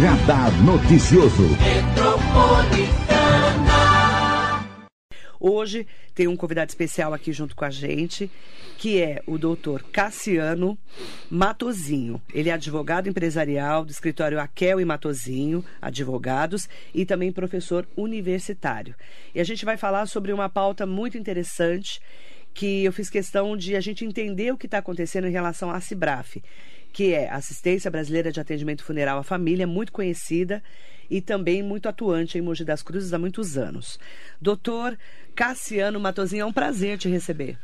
Radar Noticioso. Hoje tem um convidado especial aqui junto com a gente, que é o doutor Cassiano Matozinho. Ele é advogado empresarial do escritório Aquel e Matozinho, advogados, e também professor universitário. E a gente vai falar sobre uma pauta muito interessante que eu fiz questão de a gente entender o que está acontecendo em relação à CIBRAF, que é Assistência Brasileira de Atendimento Funeral à Família, muito conhecida e também muito atuante em Mogi das Cruzes há muitos anos. Doutor Cassiano Matozinho, é um prazer te receber.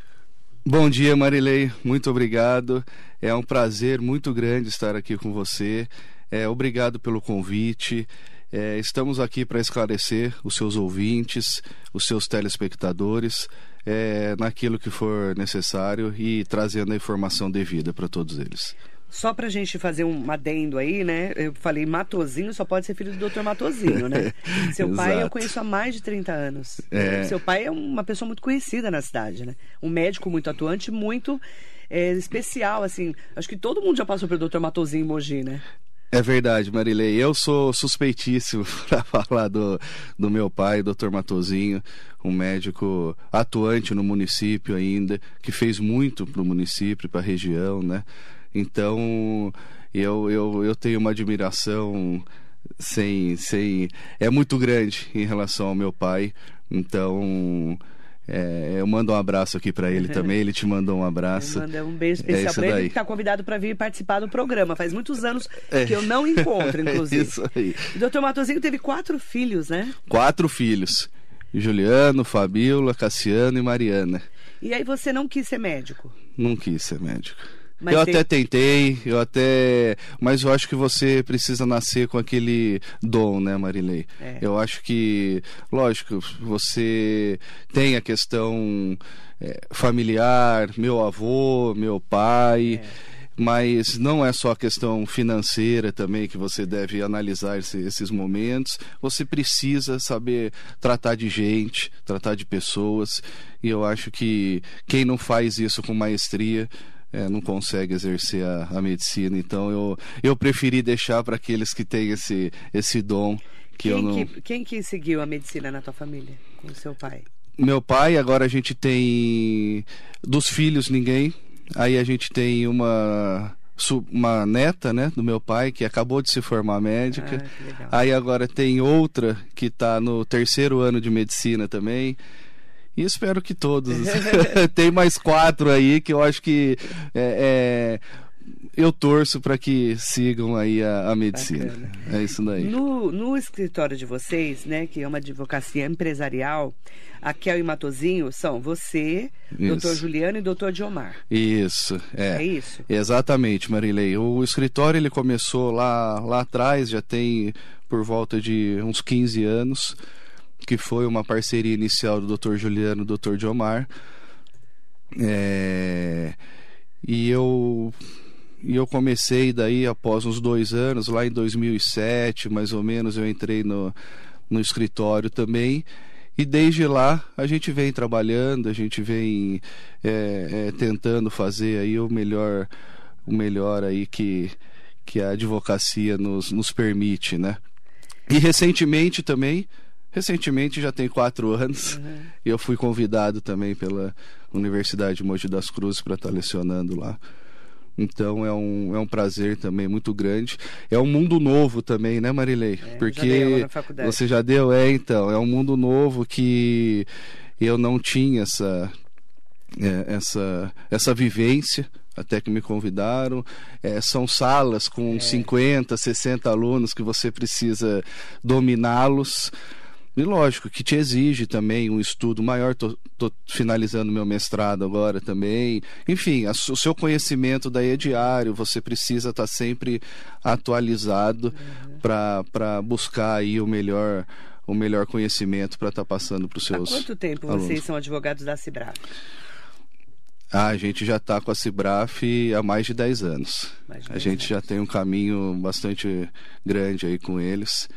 Bom dia, Marilei. Muito obrigado. É um prazer muito grande estar aqui com você. É, obrigado pelo convite. É, estamos aqui para esclarecer os seus ouvintes, os seus telespectadores, é, naquilo que for necessário e trazendo a informação devida para todos eles. Só pra gente fazer um adendo aí, né? Eu falei Matozinho, só pode ser filho do Dr. Matozinho, né? Seu pai eu conheço há mais de 30 anos. É... Seu pai é uma pessoa muito conhecida na cidade, né? Um médico muito atuante, muito é, especial, assim. Acho que todo mundo já passou pelo Dr. Matozinho em Mogi, né? É verdade, Marilei. Eu sou suspeitíssimo para falar do, do meu pai, Dr. Matozinho, um médico atuante no município ainda, que fez muito para o município, para a região, né? Então, eu, eu, eu tenho uma admiração sem, sem. É muito grande em relação ao meu pai. Então. É, eu mando um abraço aqui para ele também, ele te mandou um abraço. Manda um beijo especial é para ele, que está convidado para vir participar do programa. Faz muitos anos é. que eu não encontro, inclusive. É isso aí. O doutor Matosinho teve quatro filhos, né? Quatro filhos. Juliano, Fabíola, Cassiano e Mariana. E aí você não quis ser médico? Não quis ser médico. Mas eu tem... até tentei, eu até. Mas eu acho que você precisa nascer com aquele dom, né, Marilei? É. Eu acho que, lógico, você tem a questão é, familiar, meu avô, meu pai. É mas não é só a questão financeira também que você deve analisar esse, esses momentos. Você precisa saber tratar de gente, tratar de pessoas, e eu acho que quem não faz isso com maestria é, não consegue exercer a, a, medicina. Então eu, eu preferi deixar para aqueles que têm esse, esse dom. Que quem, eu não... que, quem que seguiu a medicina na tua família? Com o seu pai? Meu pai, agora a gente tem dos filhos ninguém. Aí a gente tem uma uma neta, né, do meu pai que acabou de se formar médica. Ah, Aí agora tem outra que está no terceiro ano de medicina também. E espero que todos. Tem mais quatro aí que eu acho que é, é eu torço para que sigam aí a, a medicina. Bacana. É isso daí. No, no escritório de vocês, né, que é uma advocacia empresarial, a Kel e Matozinho são você, isso. doutor Juliano e doutor Diomar. Isso, é. É isso? Exatamente, Marilei. O escritório ele começou lá, lá atrás, já tem por volta de uns 15 anos que foi uma parceria inicial do Dr. Juliano e do Dr. Diomar. É... E eu e eu comecei daí após uns dois anos, lá em 2007, mais ou menos, eu entrei no, no escritório também. E desde lá a gente vem trabalhando, a gente vem é, é, tentando fazer aí o melhor, o melhor aí que, que a advocacia nos, nos permite, né? E recentemente também Recentemente, já tem quatro anos, uhum. e eu fui convidado também pela Universidade de Mogi das Cruzes para estar lecionando lá. Então é um, é um prazer também muito grande. É um mundo novo também, né, Marilei? É, Porque já você já deu, é então, é um mundo novo que eu não tinha essa é, essa essa vivência até que me convidaram. É, são salas com é. 50, 60 alunos que você precisa dominá-los. E lógico que te exige também um estudo maior. Tô, tô finalizando meu mestrado agora também. Enfim, a, o seu conhecimento daí é diário. Você precisa estar tá sempre atualizado uhum. para buscar aí o melhor o melhor conhecimento para estar tá passando para os seus. Há quanto tempo alunos? vocês são advogados da Cibraf? Ah, a gente já está com a Cibraf há mais de 10 anos. De 10 a gente anos. já tem um caminho bastante grande aí com eles.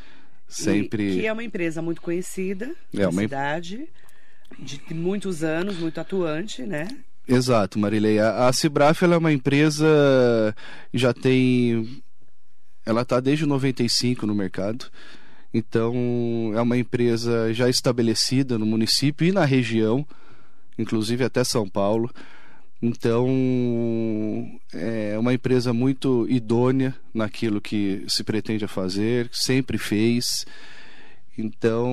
Sempre. E, que é uma empresa muito conhecida é na uma... cidade, de muitos anos, muito atuante, né? Exato, Marilei. A, a Cibraf é uma empresa já tem Ela está desde 95 no mercado. Então, é uma empresa já estabelecida no município e na região, inclusive até São Paulo. Então, é uma empresa muito idônea naquilo que se pretende fazer, sempre fez. Então,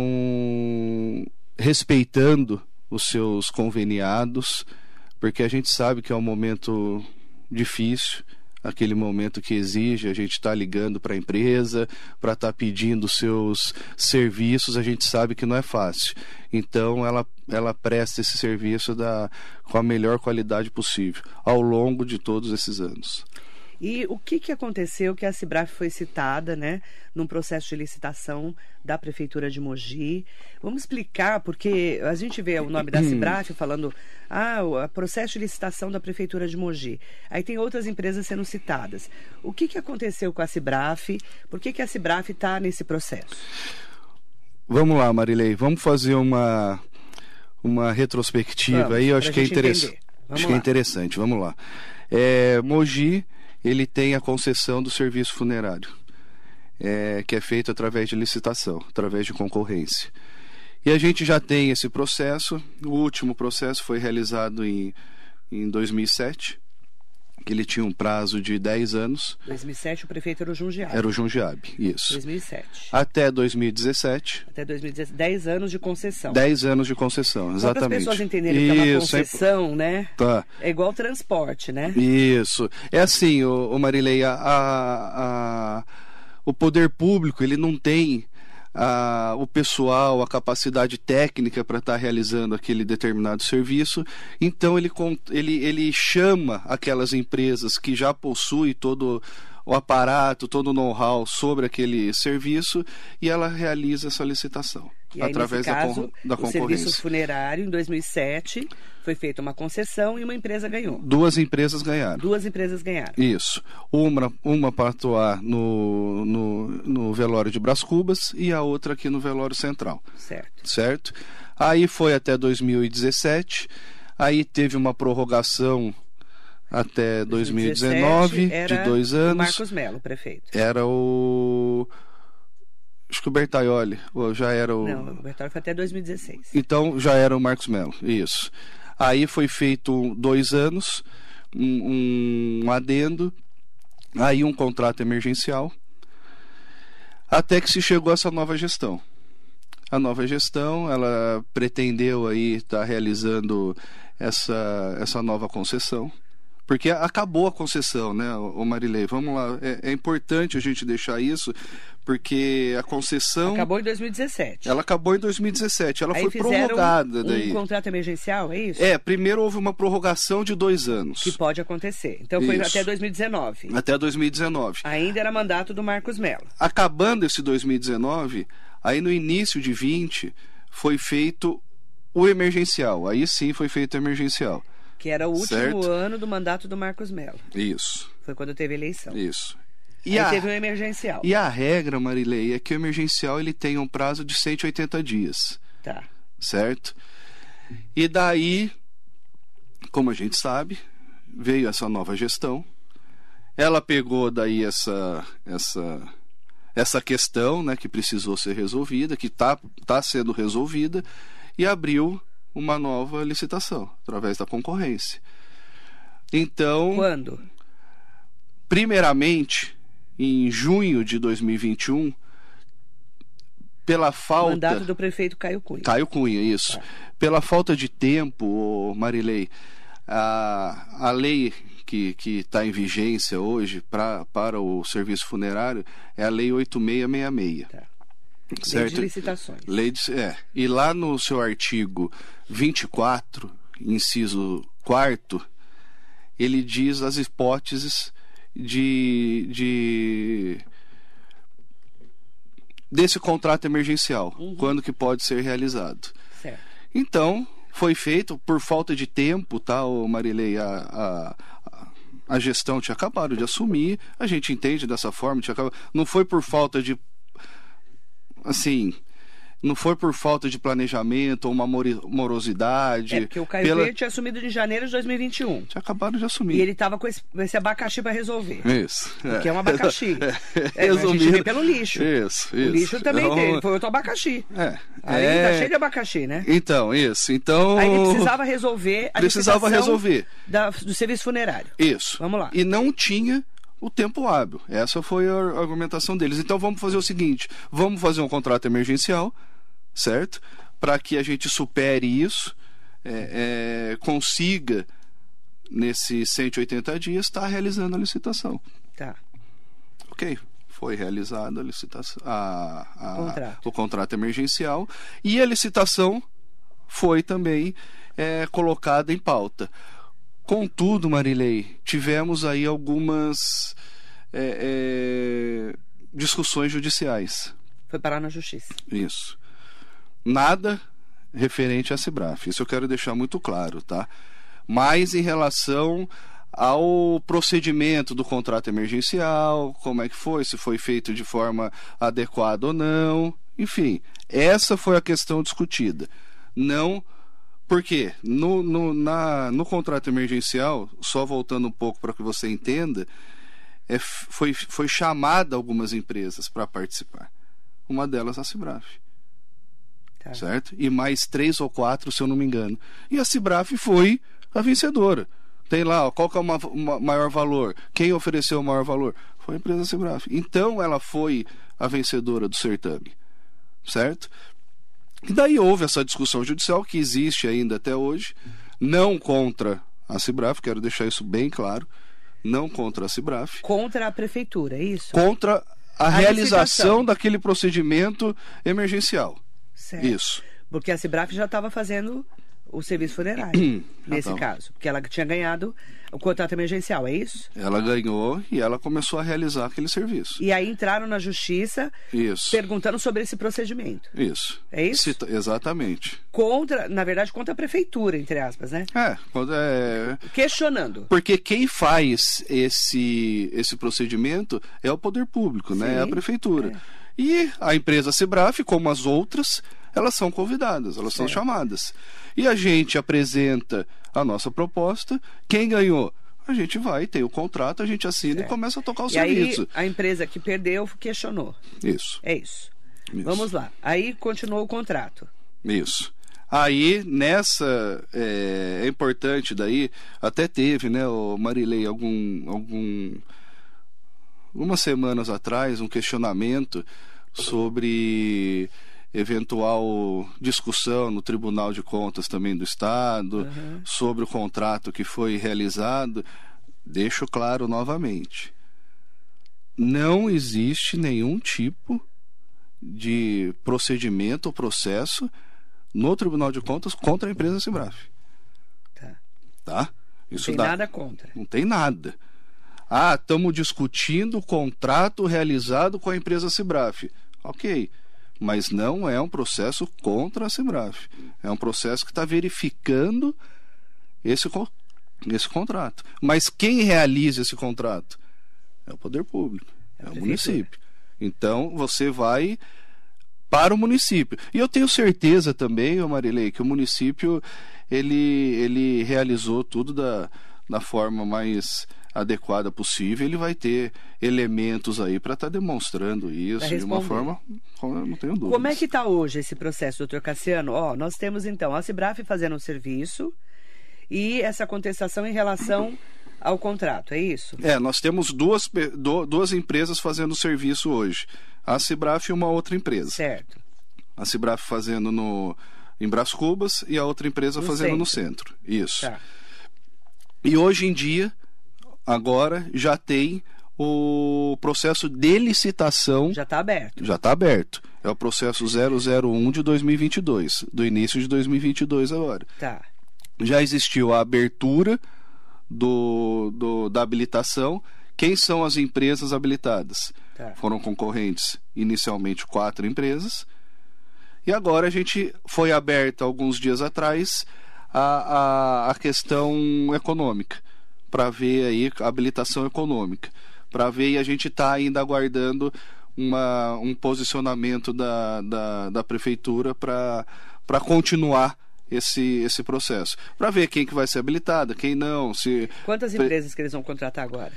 respeitando os seus conveniados, porque a gente sabe que é um momento difícil, aquele momento que exige a gente estar tá ligando para a empresa, para estar tá pedindo seus serviços, a gente sabe que não é fácil. Então ela, ela presta esse serviço da, com a melhor qualidade possível ao longo de todos esses anos. E o que, que aconteceu que a Cibraf foi citada, né, num processo de licitação da Prefeitura de Mogi? Vamos explicar, porque a gente vê o nome da Cibraf falando, ah, o processo de licitação da Prefeitura de Mogi. Aí tem outras empresas sendo citadas. O que, que aconteceu com a Cibraf? Por que, que a Cibraf está nesse processo? Vamos lá, Marilei, vamos fazer uma, uma retrospectiva vamos, aí, eu acho que é interessante. Acho que é interessante, vamos lá. É, Mogi ele tem a concessão do serviço funerário, é, que é feito através de licitação, através de concorrência. E a gente já tem esse processo. O último processo foi realizado em, em 2007 que ele tinha um prazo de 10 anos. 2007 o prefeito era o Jundiabe. Era o Jundiabe, isso. 2007. Até 2017. Até 2017, 10 anos de concessão. 10 anos de concessão, exatamente. Para as pessoas entenderem que é uma concessão, é... né? Tá. É igual transporte, né? Isso. É assim, o, o Marilei, a, a, a, o poder público, ele não tem a, o pessoal, a capacidade técnica para estar tá realizando aquele determinado serviço. Então ele, ele, ele chama aquelas empresas que já possuem todo o aparato, todo o know-how sobre aquele serviço e ela realiza essa licitação e aí, através caso, da, da concorrência. O serviço funerário, em 2007, foi feita uma concessão e uma empresa ganhou. Duas empresas ganharam. Duas empresas ganharam. Isso. Uma, uma para atuar no, no, no velório de Brás Cubas e a outra aqui no velório central. Certo. Certo? Aí foi até 2017. Aí teve uma prorrogação até 2019, de dois anos. O Marcos Melo, prefeito. Era o. Acho que o Bertaioli, ou já era o. Não, o Bertaioli foi até 2016. Então já era o Marcos Melo, isso. Aí foi feito dois anos, um, um adendo, aí um contrato emergencial, até que se chegou essa nova gestão. A nova gestão, ela pretendeu aí estar tá realizando essa, essa nova concessão porque acabou a concessão, né, o Marilei? Vamos lá, é, é, importante a gente deixar isso, porque a concessão. Acabou em 2017. Ela acabou em 2017, ela Aí foi prorrogada um, daí. Um contrato emergencial, é isso? É, primeiro houve uma prorrogação de dois anos. Que pode acontecer. Então foi isso. até 2019. Até 2019. Ainda era mandato do Marcos Mello. Acabando esse 2019, aí no início de 20 foi feito o emergencial. Aí sim foi feito o emergencial. Que era o último certo? ano do mandato do Marcos Melo. Isso. Foi quando teve eleição. Isso. E Aí a, teve um emergencial. E a regra, Marilei, é que o emergencial ele tem um prazo de 180 dias. Tá. Certo? E daí, como a gente sabe, veio essa nova gestão. Ela pegou daí essa essa essa questão, né, que precisou ser resolvida, que está tá sendo resolvida e abriu uma nova licitação através da concorrência. Então. Quando? Primeiramente, em junho de 2021, pela falta. Mandato do prefeito Caio Cunha. Caio Cunha, isso. Tá. Pela falta de tempo, Marilei, a, a lei que está em vigência hoje pra, para o serviço funerário é a Lei 8666. Tá. Certo? Lei de licitações. Lei de, é. E lá no seu artigo 24, inciso 4, ele diz as hipóteses de, de desse contrato emergencial, uhum. quando que pode ser realizado. Certo. Então, foi feito por falta de tempo, tá, Marilei? A, a, a gestão tinha acabado de assumir, a gente entende dessa forma, tinha acabado, não foi por falta de assim, não foi por falta de planejamento ou uma morosidade. É, porque o Caio pela... tinha assumido em janeiro de 2021. Tinha acabado de assumir. E ele estava com esse, esse abacaxi para resolver. Isso. É. Que é um abacaxi. É, é, a gente pelo lixo. Isso, isso. O lixo também então... tem, foi outro abacaxi. É. Ali é... tá cheio de abacaxi, né? Então, isso. Então... Aí ele precisava resolver a Precisava resolver. Da, do serviço funerário. Isso. Vamos lá. E não tinha o tempo hábil. Essa foi a argumentação deles. Então vamos fazer o seguinte: vamos fazer um contrato emergencial, certo? Para que a gente supere isso, é, é, consiga, nesses 180 dias, estar tá realizando a licitação. Tá. Ok. Foi realizada a licitação, a, a, contrato. o contrato emergencial e a licitação foi também é, colocada em pauta. Contudo, Marilei, tivemos aí algumas é, é, discussões judiciais. Foi parar na justiça. Isso. Nada referente à Cibraf. Isso eu quero deixar muito claro, tá? Mas em relação ao procedimento do contrato emergencial, como é que foi, se foi feito de forma adequada ou não, enfim, essa foi a questão discutida. Não porque no, no, na, no contrato emergencial, só voltando um pouco para que você entenda, é, foi, foi chamada algumas empresas para participar. Uma delas a Cibraf. Tá. Certo? E mais três ou quatro, se eu não me engano. E a Cibraf foi a vencedora. Tem lá, ó, qual que é o maior valor? Quem ofereceu o maior valor? Foi a empresa Cibraf. Então ela foi a vencedora do certame. Certo? E daí houve essa discussão judicial que existe ainda até hoje, não contra a Cibraf, quero deixar isso bem claro, não contra a Cibraf. Contra a prefeitura, é isso? Contra a, a realização licitação. daquele procedimento emergencial. Certo. Isso. Porque a Cibraf já estava fazendo o serviço funerário, nesse então. caso. Porque ela tinha ganhado o contrato emergencial, é isso? Ela ganhou e ela começou a realizar aquele serviço. E aí entraram na justiça isso. perguntando sobre esse procedimento. Isso. É isso? Cita, exatamente. Contra, na verdade, contra a prefeitura, entre aspas, né? É, é... Questionando. Porque quem faz esse, esse procedimento é o poder público, Sim, né? É a prefeitura. É. E a empresa Sebraf, como as outras, elas são convidadas, elas certo. são chamadas. E a gente apresenta a nossa proposta. Quem ganhou? A gente vai, tem o contrato, a gente assina certo. e começa a tocar o e serviço. Aí, a empresa que perdeu questionou. Isso. É isso. isso. Vamos lá. Aí continuou o contrato. Isso. Aí, nessa, é, é, importante daí, até teve, né, o Marilei, algum, algum, umas semanas atrás, um questionamento sobre eventual discussão no Tribunal de Contas também do Estado uhum. sobre o contrato que foi realizado, deixo claro novamente: não existe nenhum tipo de procedimento ou processo no Tribunal de Contas contra a empresa Simbraf. Tá. Tá? Isso não tem dá... nada contra. Não tem nada. Ah, estamos discutindo o contrato realizado com a empresa Cibraf. Ok mas não é um processo contra a Sembraf. É um processo que está verificando esse, esse contrato. Mas quem realiza esse contrato? É o poder público, é, é o município. Então você vai para o município. E eu tenho certeza também, Marilei, que o município ele, ele realizou tudo da, da forma mais adequada possível, ele vai ter elementos aí para estar tá demonstrando isso de uma forma, não tenho dúvida. Como é que está hoje esse processo, doutor Cassiano? Ó, nós temos então a Cibraf fazendo o serviço e essa contestação em relação ao contrato, é isso? É, nós temos duas, duas empresas fazendo o serviço hoje. A Cibraf e uma outra empresa. Certo. A Cibraf fazendo no, em Brás Cubas e a outra empresa no fazendo centro. no centro. Isso. Tá. E hoje em dia, agora já tem o processo de licitação. Já está aberto. Já está aberto. É o processo 001 de 2022, do início de 2022 agora. Tá. Já existiu a abertura do, do da habilitação. Quem são as empresas habilitadas? Tá. Foram concorrentes inicialmente quatro empresas. E agora a gente foi aberta alguns dias atrás a, a, a questão econômica para ver aí a habilitação econômica, para ver e a gente está ainda aguardando uma, um posicionamento da, da, da prefeitura para continuar esse, esse processo. Para ver quem que vai ser habilitada, quem não. se Quantas empresas que eles vão contratar agora?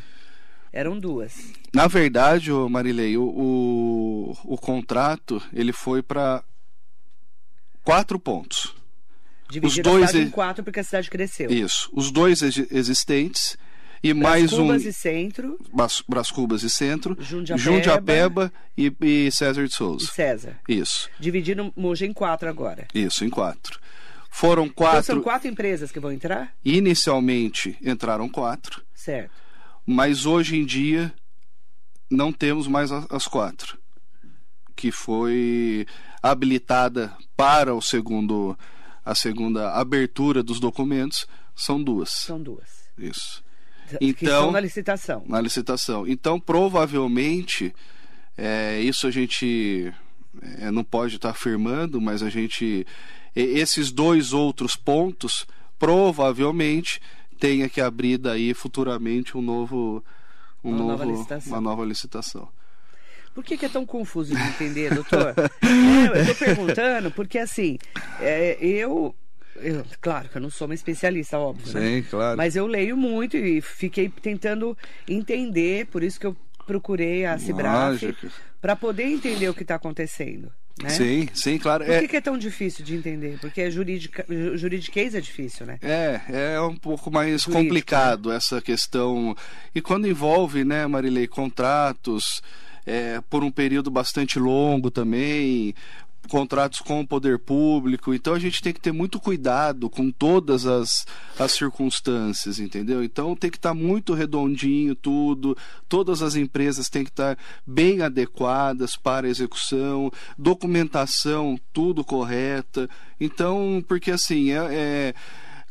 Eram duas. Na verdade, Marilei, o, o, o contrato ele foi para quatro pontos. Dividiram os dois em quatro porque a cidade cresceu. Isso. Os dois existentes e Brás mais Cubas um. e Centro. Brás Cubas e Centro. Jundiapeba, Jundiapeba e, e César de Souza. E César. Isso. Dividindo Mogi em quatro agora. Isso, em quatro. Foram quatro. Então são quatro empresas que vão entrar? Inicialmente entraram quatro. Certo. Mas hoje em dia não temos mais as quatro. Que foi habilitada para o segundo a segunda abertura dos documentos são duas. São duas. Isso. Então, na licitação. Na licitação. Então, provavelmente, é, isso a gente é, não pode estar afirmando, mas a gente. Esses dois outros pontos, provavelmente, tenha que abrir daí futuramente um novo. Um uma, novo, nova uma nova licitação. Por que, que, é tão confuso de entender, doutor? é, eu estou perguntando porque, assim, é, eu eu, claro que eu não sou uma especialista, óbvio. Né? Sim, né? claro. Mas eu leio muito e fiquei tentando entender, por isso que eu procurei a Cibraf para poder entender o que está acontecendo. Né? Sim, sim, claro. Por que é... que é tão difícil de entender? Porque juridica... juridiquês é difícil, né? É, é um pouco mais Jurídico, complicado né? essa questão. E quando envolve, né, Marilei, contratos é, por um período bastante longo também, contratos com o poder público. Então a gente tem que ter muito cuidado com todas as, as circunstâncias, entendeu? Então tem que estar tá muito redondinho tudo, todas as empresas têm que estar tá bem adequadas para execução, documentação tudo correta. Então, porque assim, é, é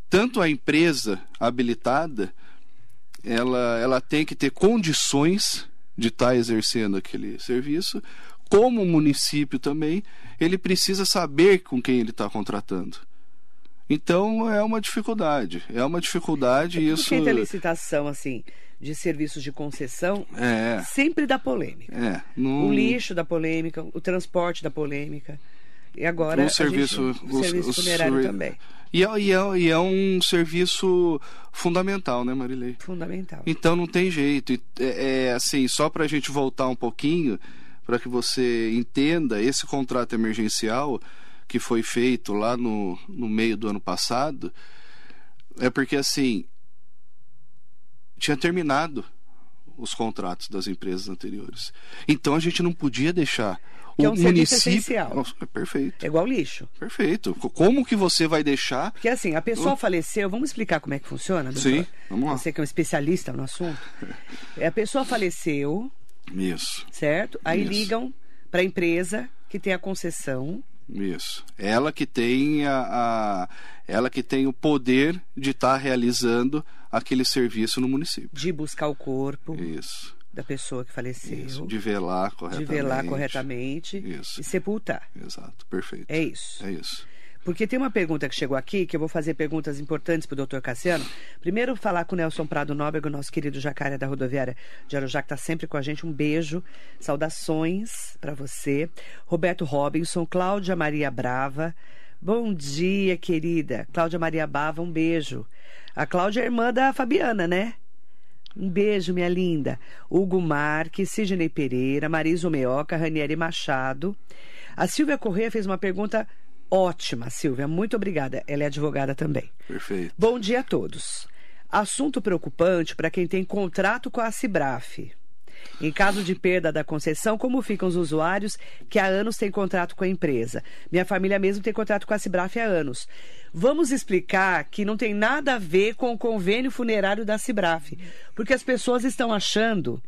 tanto a empresa habilitada, ela, ela tem que ter condições de estar tá exercendo aquele serviço, como município também, ele precisa saber com quem ele está contratando. Então é uma dificuldade, é uma dificuldade é isso. Quem tem licitação assim de serviços de concessão é. sempre dá polêmica. É, O lixo da polêmica, o transporte da polêmica. E agora o serviço, gente, o, o serviço funerário o, também. E é, e, é, e é um serviço fundamental, né, Marilei? Fundamental. Então não tem jeito. É, é assim, só para a gente voltar um pouquinho, para que você entenda esse contrato emergencial que foi feito lá no, no meio do ano passado, é porque assim tinha terminado os contratos das empresas anteriores. Então a gente não podia deixar que o é um município essencial. Nossa, é perfeito. É igual lixo. Perfeito. Como que você vai deixar? Porque assim, a pessoa faleceu, vamos explicar como é que funciona, doutor? Sim, vamos lá. Você que é um especialista no assunto. É, a pessoa faleceu. Isso. Certo? Aí Isso. ligam para a empresa que tem a concessão. Isso. Ela que tem a, a ela que tem o poder de estar tá realizando aquele serviço no município. De buscar o corpo. Isso. Da pessoa que faleceu. Isso. De velar corretamente. De velar corretamente. Isso. E sepultar. Exato. Perfeito. É isso. É isso. Porque tem uma pergunta que chegou aqui, que eu vou fazer perguntas importantes para o doutor Cassiano. Primeiro, falar com o Nelson Prado Nóbrega, o nosso querido jacaré da rodoviária de Arujá, que está sempre com a gente. Um beijo, saudações para você. Roberto Robinson, Cláudia Maria Brava. Bom dia, querida. Cláudia Maria Brava, um beijo. A Cláudia é irmã da Fabiana, né? Um beijo, minha linda. Hugo Marques, Sidney Pereira, Marisa Meoca, Ranieri Machado. A Silvia Corrêa fez uma pergunta Ótima, Silvia, muito obrigada. Ela é advogada também. Perfeito. Bom dia a todos. Assunto preocupante para quem tem contrato com a Cibraf. Em caso de perda da concessão, como ficam os usuários que há anos têm contrato com a empresa? Minha família mesmo tem contrato com a Cibraf há anos. Vamos explicar que não tem nada a ver com o convênio funerário da Cibraf, porque as pessoas estão achando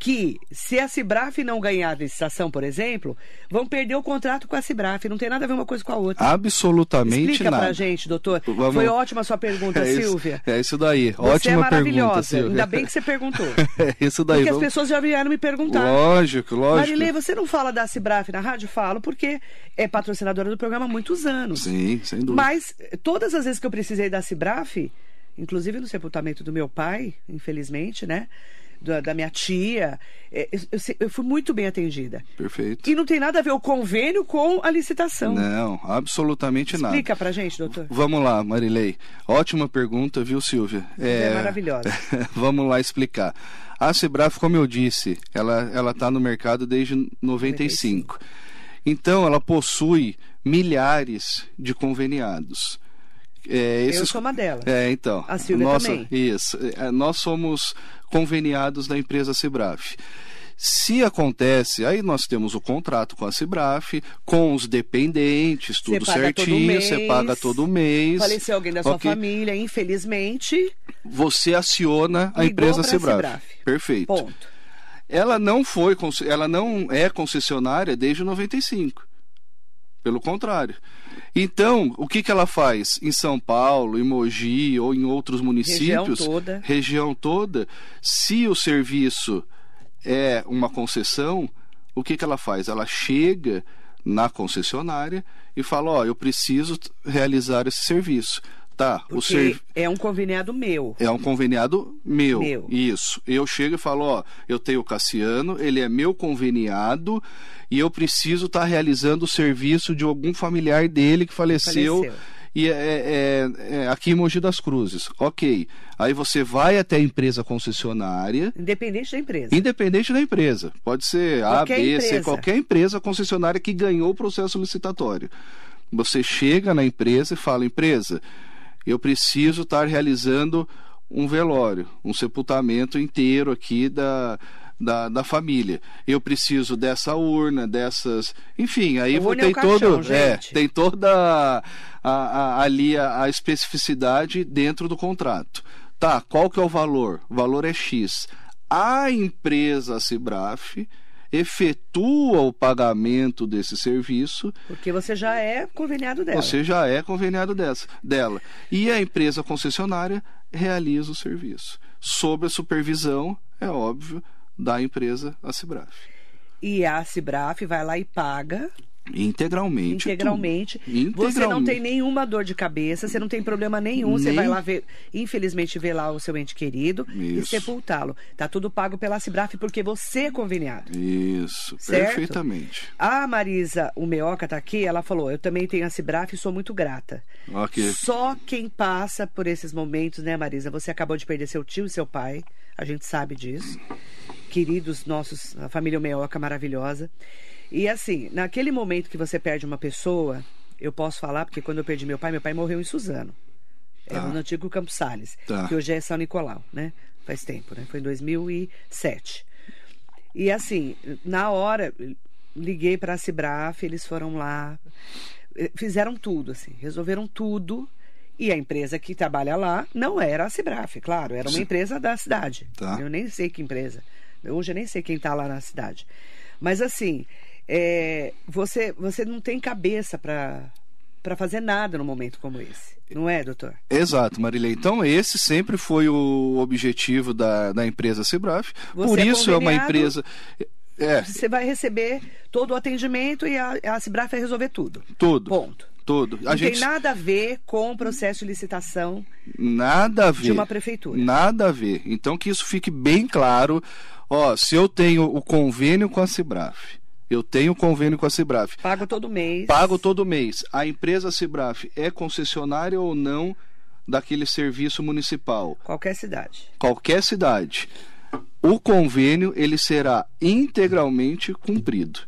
que se a Cibraf não ganhar a licitação, por exemplo, vão perder o contrato com a Cibraf. Não tem nada a ver uma coisa com a outra. Absolutamente Explica nada. pra gente, doutor. Vamos... Foi ótima a sua pergunta, é Silvia. é isso daí. Você ótima é maravilhosa. pergunta, Silvia. Ainda bem que você perguntou. é isso daí. Porque vamos... as pessoas já vieram me perguntar. Lógico, lógico. Marilei, você não fala da Cibraf na rádio? Falo, porque é patrocinadora do programa há muitos anos. Sim, sem dúvida. Mas todas as vezes que eu precisei da Cibraf, inclusive no sepultamento do meu pai, infelizmente, né? Da, da minha tia. É, eu, eu, fui muito bem atendida. Perfeito. E não tem nada a ver o convênio com a licitação. Não, absolutamente Explica nada. Explica pra gente, doutor. Vamos lá, Marilei. Ótima pergunta, viu, Silvia? É, é maravilhosa. Vamos lá explicar. A Sebraf, como eu disse, ela está no mercado desde 95. 95. Então, ela possui milhares de conveniados. É, esses... Eu sou uma delas. É, então. A Silvia nossa, também. Isso. É, nós somos conveniados da empresa Cibraf. Se acontece, aí nós temos o contrato com a Cibraf, com os dependentes, tudo certinho, você paga todo mês. Faleceu alguém da sua okay. família, infelizmente. Você aciona a empresa Cibraf. Cibraf. Perfeito. Ponto. Ela não foi, ela não é concessionária desde 95. Pelo contrário. Então, o que, que ela faz? Em São Paulo, em Mogi ou em outros municípios, região toda, região toda se o serviço é uma concessão, o que, que ela faz? Ela chega na concessionária e fala: Ó, oh, eu preciso realizar esse serviço. Tá, Porque o serv... é um conveniado meu. É um conveniado meu. Meu. Isso. Eu chego e falo: Ó, eu tenho o Cassiano, ele é meu conveniado e eu preciso estar tá realizando o serviço de algum familiar dele que faleceu. faleceu. E é, é, é, aqui em Mogi das Cruzes. Ok. Aí você vai até a empresa concessionária. Independente da empresa. Independente da empresa. Pode ser qualquer A, B, empresa. C, qualquer empresa concessionária que ganhou o processo licitatório. Você chega na empresa e fala: empresa, eu preciso estar realizando um velório, um sepultamento inteiro aqui da, da, da família. Eu preciso dessa urna, dessas. Enfim, aí vou tem caixão, todo. É, tem toda a, a, ali a, a especificidade dentro do contrato. Tá, qual que é o valor? O valor é X. A empresa Cibraf efetua o pagamento desse serviço. Porque você já é conveniado dela. Você já é conveniado dessa, dela. E a empresa concessionária realiza o serviço. Sob a supervisão, é óbvio, da empresa, a Cibraf. E a Cibraf vai lá e paga Integralmente. Integralmente. Integralmente. Você não tem nenhuma dor de cabeça, você não tem problema nenhum. Nem... Você vai lá ver, infelizmente, ver lá o seu ente querido Isso. e sepultá-lo. Tá tudo pago pela Cibraf porque você é conveniado. Isso, certo? perfeitamente. A Marisa, o Meoca tá aqui, ela falou: eu também tenho a Cibraf e sou muito grata. Okay. Só quem passa por esses momentos, né, Marisa? Você acabou de perder seu tio e seu pai, a gente sabe disso. Queridos nossos, a família Meoca maravilhosa. E assim, naquele momento que você perde uma pessoa, eu posso falar, porque quando eu perdi meu pai, meu pai morreu em Suzano. É tá. no antigo Campos Sales, tá. que hoje é São Nicolau, né? Faz tempo, né? Foi em 2007. E assim, na hora, liguei para a Cibraf, eles foram lá, eh, fizeram tudo, assim, resolveram tudo. E a empresa que trabalha lá não era a Cibraf, claro, era uma Sim. empresa da cidade. Tá. Eu nem sei que empresa. Hoje eu nem sei quem está lá na cidade. Mas assim, é, você, você não tem cabeça para para fazer nada num momento como esse. Não é, doutor? Exato, Marilei. Então, esse sempre foi o objetivo da, da empresa Sebraf. Você Por é isso é uma empresa. É. Você vai receber todo o atendimento e a, a Cibraf vai resolver tudo. Tudo. Ponto. Tudo. A Não gente... tem nada a ver com o processo de licitação nada a ver. de uma prefeitura. Nada a ver. Então, que isso fique bem claro. Ó, se eu tenho o convênio com a Cibraf, eu tenho convênio com a Cibraf. Pago todo mês. Pago todo mês. A empresa Cibraf é concessionária ou não daquele serviço municipal? Qualquer cidade. Qualquer cidade. O convênio ele será integralmente cumprido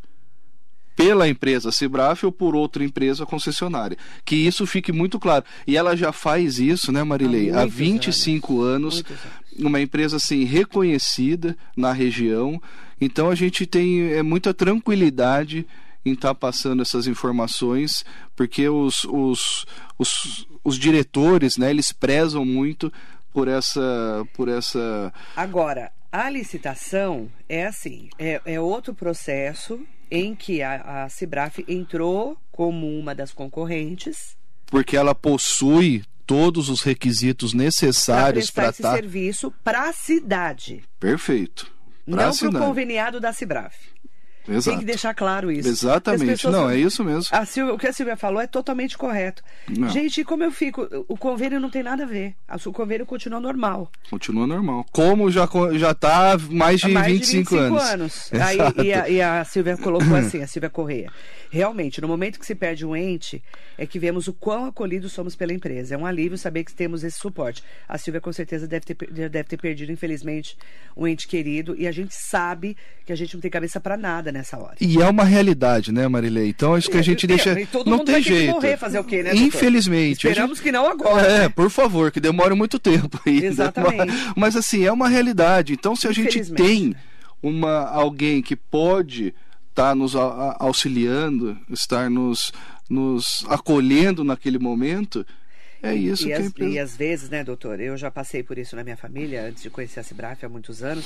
pela empresa Cibraf ou por outra empresa concessionária. Que isso fique muito claro. E ela já faz isso, né, Marilei? Há, há 25 anos. anos. Uma empresa assim reconhecida na região então a gente tem é, muita tranquilidade em estar tá passando essas informações, porque os, os, os, os diretores, né, eles prezam muito por essa, por essa. Agora, a licitação é assim, é, é outro processo em que a, a Cibraf entrou como uma das concorrentes. Porque ela possui todos os requisitos necessários para prestar esse tá... serviço para a cidade. Perfeito. Não para o conveniado da Cibraf. Exato. Tem que deixar claro isso. Exatamente. Não, é isso mesmo. Silvia, o que a Silvia falou é totalmente correto. Não. Gente, como eu fico? O convênio não tem nada a ver. O convênio continua normal. Continua normal. Como já já está mais de, mais 25, de 25 anos. anos. Aí, e, a, e a Silvia colocou assim, a Silvia Correia. Realmente, no momento que se perde um ente, é que vemos o quão acolhidos somos pela empresa. É um alívio saber que temos esse suporte. A Silvia com certeza deve ter, deve ter perdido, infelizmente, um ente querido. E a gente sabe que a gente não tem cabeça para nada nessa hora. E é uma realidade, né, Marilei? Então acho que a gente deixa. E todo não mundo tem vai jeito. morrer, fazer o quê, né? Infelizmente. Esperamos gente... que não agora. É, né? por favor, que demore muito tempo ainda. Exatamente. Mas, mas assim, é uma realidade. Então, se a gente tem uma alguém que pode estar tá nos auxiliando, estar nos, nos acolhendo naquele momento. É isso e, que as, empresa... e às vezes, né, doutor, eu já passei por isso na minha família, antes de conhecer a Cibraf há muitos anos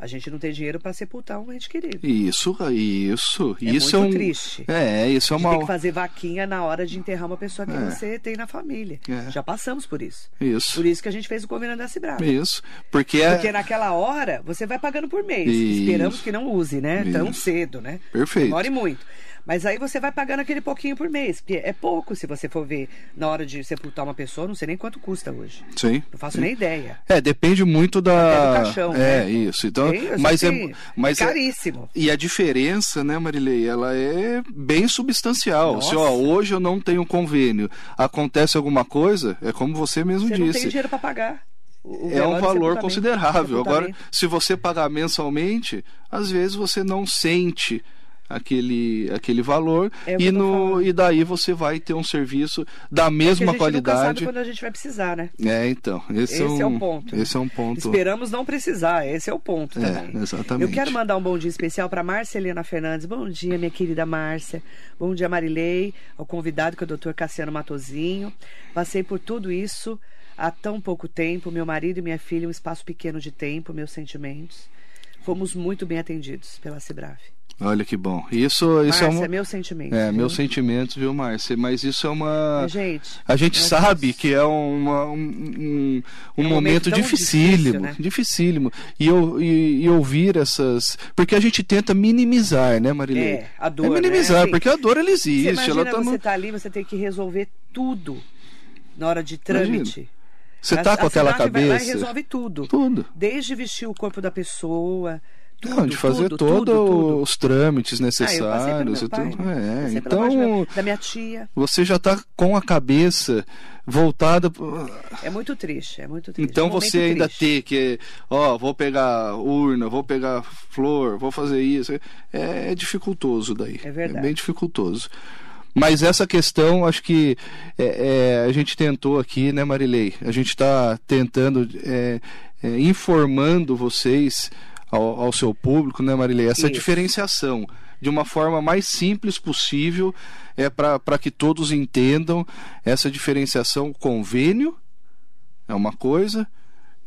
a gente não tem dinheiro para sepultar um ente querido. Isso, isso. É isso muito é um... triste. É, isso é uma. Tem que fazer vaquinha na hora de enterrar uma pessoa que é. você tem na família. É. Já passamos por isso. Isso. Por isso que a gente fez o convênio da Cibrava. Isso. Porque, é... Porque naquela hora você vai pagando por mês. Isso. Esperamos que não use, né? Isso. Tão cedo, né? Perfeito. Demore muito. Mas aí você vai pagando aquele pouquinho por mês, porque é pouco se você for ver na hora de sepultar uma pessoa, não sei nem quanto custa hoje. Sim. Não faço sim. nem ideia. É, depende muito da. Até do caixão, é, né? isso. Então, Sim, mas é, mas é caríssimo. É... E a diferença, né, Marilei, ela é bem substancial. Nossa. Se ó, hoje eu não tenho convênio, acontece alguma coisa, é como você mesmo você disse. Não tem dinheiro para pagar. O é um valor considerável. Agora, se você pagar mensalmente, às vezes você não sente aquele, aquele valor é e, no, e daí você vai ter um serviço da é mesma é a gente qualidade. Quando a gente vai precisar, né? É, então. Esse, esse é, um, é, o ponto. Esse é um ponto. Esperamos não precisar, esse é o ponto é, também. Exatamente. Eu quero mandar um bom dia especial para Marcelina Fernandes. Bom dia, minha querida Márcia. Bom dia, Marilei, ao convidado que é o doutor Cassiano Matozinho. Passei por tudo isso há tão pouco tempo. Meu marido e minha filha, um espaço pequeno de tempo, meus sentimentos. Fomos muito bem atendidos pela Cibraf. Olha que bom. Isso, isso Márcia, é, um... é meu sentimento. É, meu sentimento, viu, Márcia? Mas isso é uma. Gente, a gente sabe que é uma, um, um, um, é um momento, dificílimo. Difícil, né? Dificílimo. E, eu, e, e, ouvir essas. Porque a gente tenta minimizar, né, Marilene? É, a dor. É minimizar, né? assim, porque a dor ela existe. Você imagina ela tá você no... tá ali, você tem que resolver tudo na hora de trâmite. Imagina. Você tá com aquela cabeça. Vai lá e resolve tudo. Tudo. Desde vestir o corpo da pessoa tudo, não, de fazer todos os trâmites necessários. Ah, pai, tudo. É, então, da minha tia. Você já está com a cabeça voltada. É muito triste, é muito triste. Então é um você ainda ter que, ó, vou pegar urna, vou pegar flor, vou fazer isso. É, é dificultoso daí. É verdade. É bem dificultoso. Mas essa questão, acho que é, é, a gente tentou aqui, né, Marilei? A gente está tentando, é, é, informando vocês ao, ao seu público, né, Marilei? Essa Isso. diferenciação de uma forma mais simples possível é para que todos entendam essa diferenciação. Convênio é uma coisa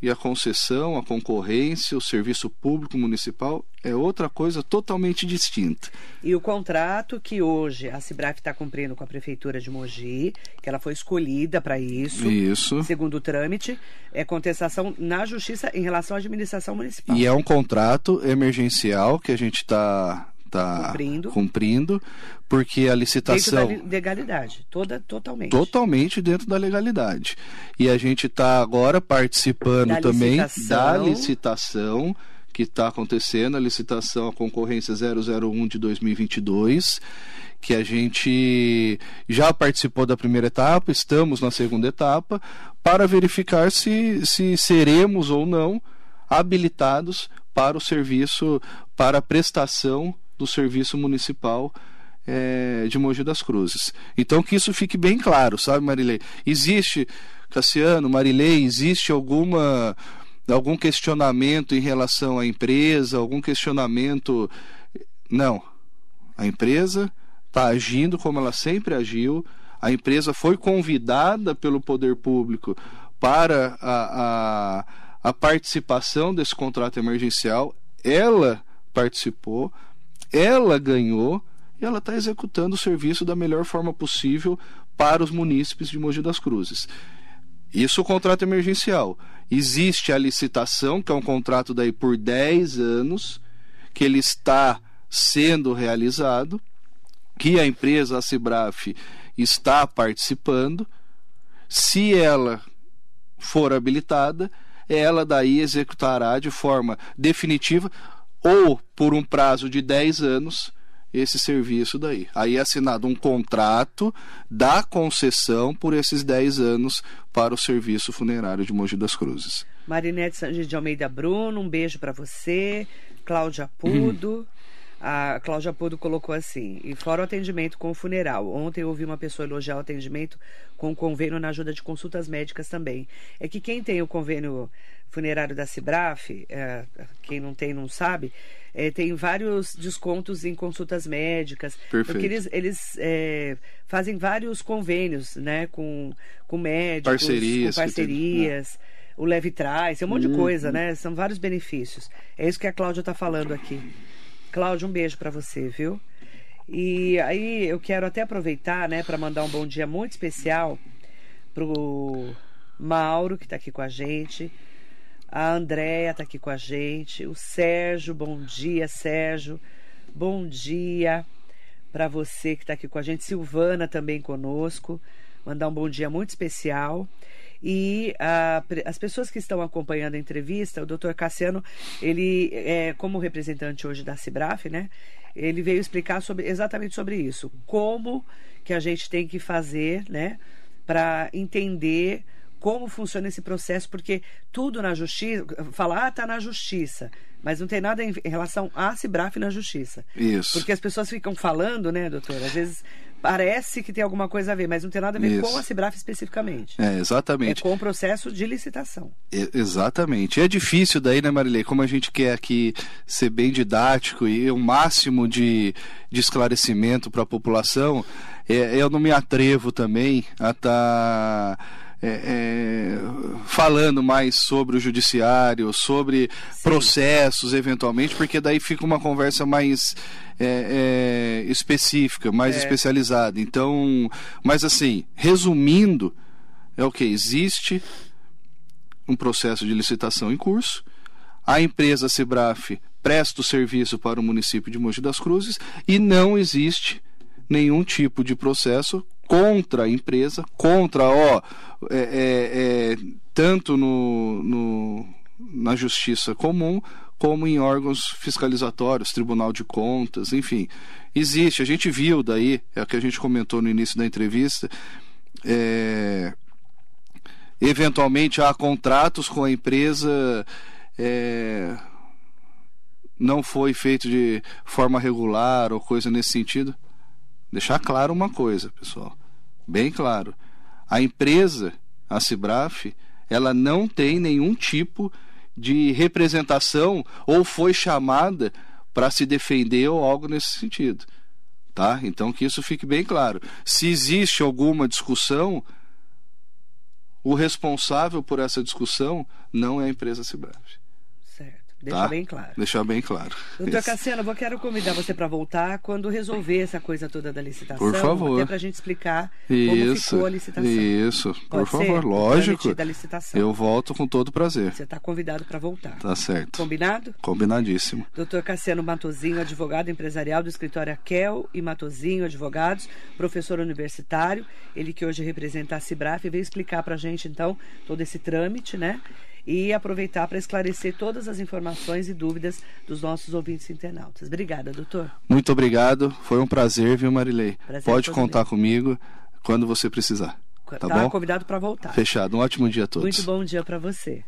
e a concessão, a concorrência, o serviço público municipal é outra coisa totalmente distinta. E o contrato que hoje a Cibraf está cumprindo com a Prefeitura de Mogi, que ela foi escolhida para isso, isso, segundo o trâmite, é contestação na Justiça em relação à administração municipal. E é um contrato emergencial que a gente está está cumprindo. cumprindo, porque a licitação. Dentro da legalidade, toda, totalmente. Totalmente dentro da legalidade. E a gente está agora participando da também licitação. da licitação que está acontecendo, a licitação, a concorrência 001 de 2022 que a gente já participou da primeira etapa, estamos na segunda etapa, para verificar se, se seremos ou não habilitados para o serviço, para a prestação do Serviço Municipal é, de Mogi das Cruzes. Então que isso fique bem claro, sabe, Marilei? Existe, Cassiano, Marilei, existe alguma algum questionamento em relação à empresa, algum questionamento. Não. A empresa está agindo como ela sempre agiu. A empresa foi convidada pelo poder público para a, a, a participação desse contrato emergencial. Ela participou, ela ganhou e ela está executando o serviço da melhor forma possível para os munícipes de Mogi das Cruzes. Isso o contrato emergencial. Existe a licitação, que é um contrato daí por 10 anos, que ele está sendo realizado, que a empresa, a Cibraf, está participando. Se ela for habilitada, ela daí executará de forma definitiva ou por um prazo de 10 anos esse serviço daí. Aí é assinado um contrato da concessão por esses 10 anos para o serviço funerário de Mogi das Cruzes. Marinete Sanji de Almeida Bruno, um beijo para você. Cláudia Pudo. Hum. A Cláudia Pudo colocou assim: e fora o atendimento com o funeral. Ontem eu ouvi uma pessoa elogiar o atendimento com o convênio na ajuda de consultas médicas também. É que quem tem o convênio funerário da Cibraf, é, quem não tem não sabe, é, tem vários descontos em consultas médicas. Perfeito. Porque eles, eles é, fazem vários convênios né, com, com médicos, parcerias, com parcerias. O leve traz, é um monte uhum. de coisa, né? São vários benefícios. É isso que a Cláudia está falando aqui. Cláudia, um beijo para você, viu? E aí eu quero até aproveitar, né, para mandar um bom dia muito especial pro Mauro, que está aqui com a gente. A Andréia está aqui com a gente. O Sérgio, bom dia, Sérgio. Bom dia para você que está aqui com a gente. Silvana também conosco. Mandar um bom dia muito especial. E as pessoas que estão acompanhando a entrevista, o doutor Cassiano, ele, é, como representante hoje da Cibraf, né? Ele veio explicar sobre, exatamente sobre isso. Como que a gente tem que fazer, né? Para entender como funciona esse processo, porque tudo na justiça, falar, ah, tá na justiça, mas não tem nada em, relação à Cibraf na justiça. Isso. Porque as pessoas ficam falando, né, doutor? Às vezes parece que tem alguma coisa a ver, mas não tem nada a ver Isso. com a Cibraf especificamente. É, exatamente. É com o processo de licitação. É, exatamente. E é difícil daí, né, Marilei? Como a gente quer aqui ser bem didático e o máximo de, de esclarecimento para a população, é, eu não me atrevo também a estar. Tá é, é, falando mais sobre o judiciário, sobre Sim. processos, eventualmente, porque daí fica uma conversa mais é, é específica, mais é. especializada. Então, mas assim, resumindo, é o que? Existe um processo de licitação em curso, a empresa Cibraf presta o serviço para o município de Mogi das Cruzes e não existe nenhum tipo de processo contra a empresa, contra, ó, é, é, é, tanto no, no, na justiça comum como em órgãos fiscalizatórios, Tribunal de Contas, enfim. Existe, a gente viu daí, é o que a gente comentou no início da entrevista, é, eventualmente há contratos com a empresa. É, não foi feito de forma regular ou coisa nesse sentido. Deixar claro uma coisa, pessoal. Bem claro. A empresa, a Cibraf, ela não tem nenhum tipo de representação ou foi chamada para se defender ou algo nesse sentido. Tá? Então que isso fique bem claro. Se existe alguma discussão, o responsável por essa discussão não é a empresa Cibraf. Deixar tá? bem claro. Deixar bem claro. Doutor Isso. Cassiano, eu quero convidar você para voltar quando resolver essa coisa toda da licitação. Por favor. Até para a gente explicar Isso. como ficou a licitação. Isso, por Pode favor, lógico. Da licitação. Eu volto com todo prazer. Você está convidado para voltar. Tá certo. Combinado? Combinadíssimo. Doutor Cassiano Matozinho, advogado empresarial do escritório Akel e Matozinho Advogados, professor universitário, ele que hoje representa a Cibraf, veio explicar para a gente, então, todo esse trâmite, né? E aproveitar para esclarecer todas as informações e dúvidas dos nossos ouvintes internautas. Obrigada, doutor. Muito obrigado. Foi um prazer, viu, Marilei? Prazer Pode contar meu. comigo quando você precisar. Tá, tá bom? convidado para voltar. Fechado. Um ótimo dia a todos. Muito bom dia para você.